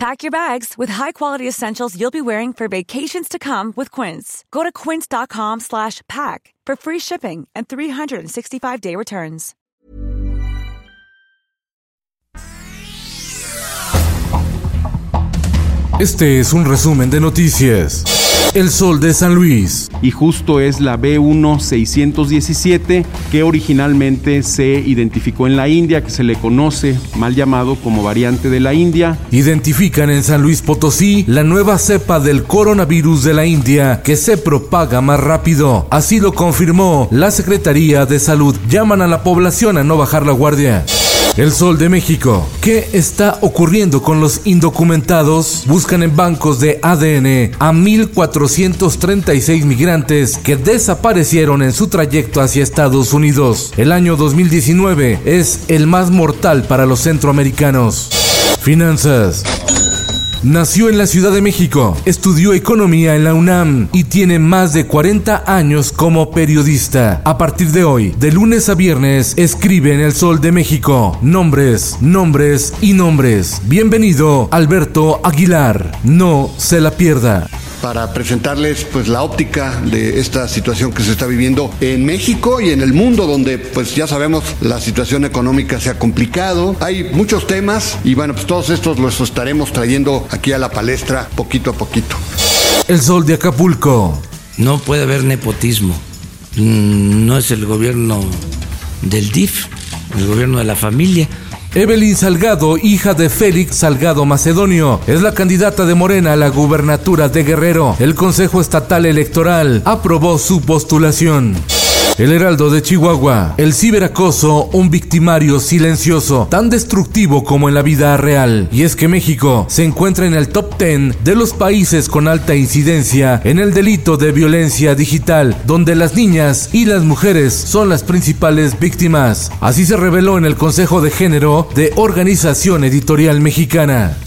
Pack your bags with high-quality essentials you'll be wearing for vacations to come with Quince. Go to quince.com slash pack for free shipping and 365-day returns. Este es un resumen de noticias. El Sol de San Luis. Y justo es la B1617 que originalmente se identificó en la India, que se le conoce mal llamado como variante de la India. Identifican en San Luis Potosí la nueva cepa del coronavirus de la India que se propaga más rápido. Así lo confirmó la Secretaría de Salud. Llaman a la población a no bajar la guardia. El Sol de México. ¿Qué está ocurriendo con los indocumentados? Buscan en bancos de ADN a 1.436 migrantes que desaparecieron en su trayecto hacia Estados Unidos. El año 2019 es el más mortal para los centroamericanos. Finanzas. Nació en la Ciudad de México, estudió economía en la UNAM y tiene más de 40 años como periodista. A partir de hoy, de lunes a viernes, escribe en El Sol de México. Nombres, nombres y nombres. Bienvenido, Alberto Aguilar. No se la pierda para presentarles pues la óptica de esta situación que se está viviendo en México y en el mundo donde pues ya sabemos la situación económica se ha complicado. Hay muchos temas y bueno, pues todos estos los estaremos trayendo aquí a la palestra poquito a poquito. El sol de Acapulco. No puede haber nepotismo. Mm, no es el gobierno del DIF, el gobierno de la familia. Evelyn Salgado, hija de Félix Salgado Macedonio, es la candidata de Morena a la gubernatura de Guerrero. El Consejo Estatal Electoral aprobó su postulación. El Heraldo de Chihuahua. El ciberacoso, un victimario silencioso, tan destructivo como en la vida real. Y es que México se encuentra en el top 10 de los países con alta incidencia en el delito de violencia digital, donde las niñas y las mujeres son las principales víctimas. Así se reveló en el Consejo de Género de Organización Editorial Mexicana.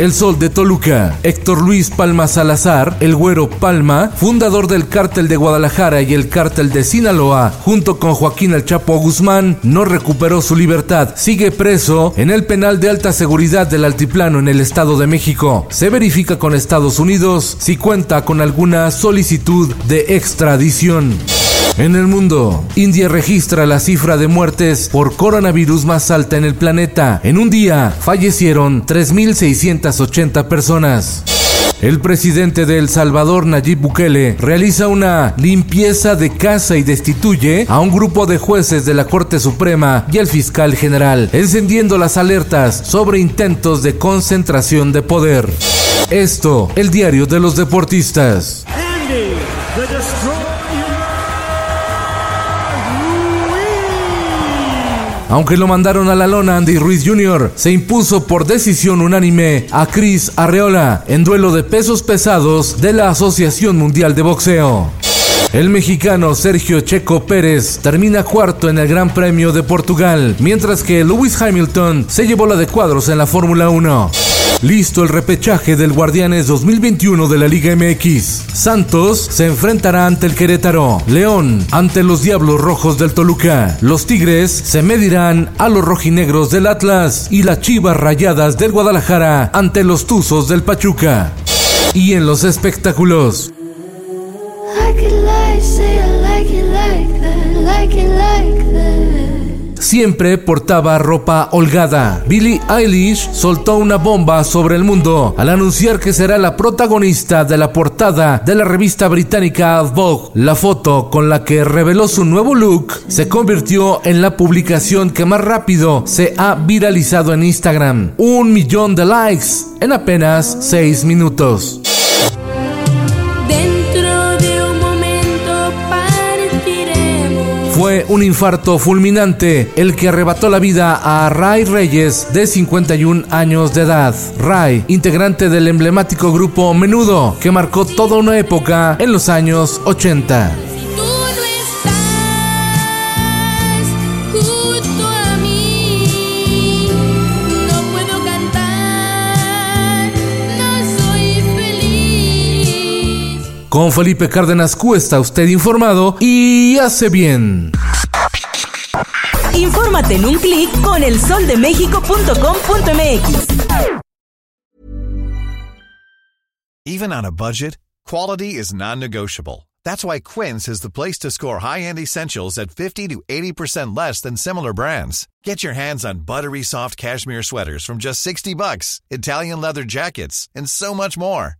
El Sol de Toluca. Héctor Luis Palma Salazar, el Güero Palma, fundador del Cártel de Guadalajara y el Cártel de Sinaloa, junto con Joaquín El Chapo Guzmán, no recuperó su libertad. Sigue preso en el penal de alta seguridad del Altiplano en el Estado de México. Se verifica con Estados Unidos si cuenta con alguna solicitud de extradición. En el mundo, India registra la cifra de muertes por coronavirus más alta en el planeta. En un día fallecieron 3.680 personas. El presidente de El Salvador, Nayib Bukele, realiza una limpieza de casa y destituye a un grupo de jueces de la Corte Suprema y al fiscal general, encendiendo las alertas sobre intentos de concentración de poder. Esto, el diario de los deportistas. Aunque lo mandaron a la lona, Andy Ruiz Jr. se impuso por decisión unánime a Chris Arreola en duelo de pesos pesados de la Asociación Mundial de Boxeo. El mexicano Sergio Checo Pérez termina cuarto en el Gran Premio de Portugal, mientras que Lewis Hamilton se llevó la de cuadros en la Fórmula 1. Listo el repechaje del Guardianes 2021 de la Liga MX. Santos se enfrentará ante el Querétaro. León ante los Diablos Rojos del Toluca. Los Tigres se medirán a los rojinegros del Atlas y las Chivas Rayadas del Guadalajara ante los Tuzos del Pachuca. Y en los espectáculos. Siempre portaba ropa holgada. Billie Eilish soltó una bomba sobre el mundo al anunciar que será la protagonista de la portada de la revista británica Vogue. La foto con la que reveló su nuevo look se convirtió en la publicación que más rápido se ha viralizado en Instagram. Un millón de likes en apenas seis minutos. Fue un infarto fulminante el que arrebató la vida a Ray Reyes de 51 años de edad. Ray, integrante del emblemático grupo Menudo, que marcó toda una época en los años 80. Con Felipe Cárdenas Cuesta, usted informado y hace bien. Infórmate en un clic con elsoldemexico.com.mx. Even on a budget, quality is non-negotiable. That's why Quince is the place to score high-end essentials at 50 to 80% less than similar brands. Get your hands on buttery soft cashmere sweaters from just 60 bucks, Italian leather jackets, and so much more.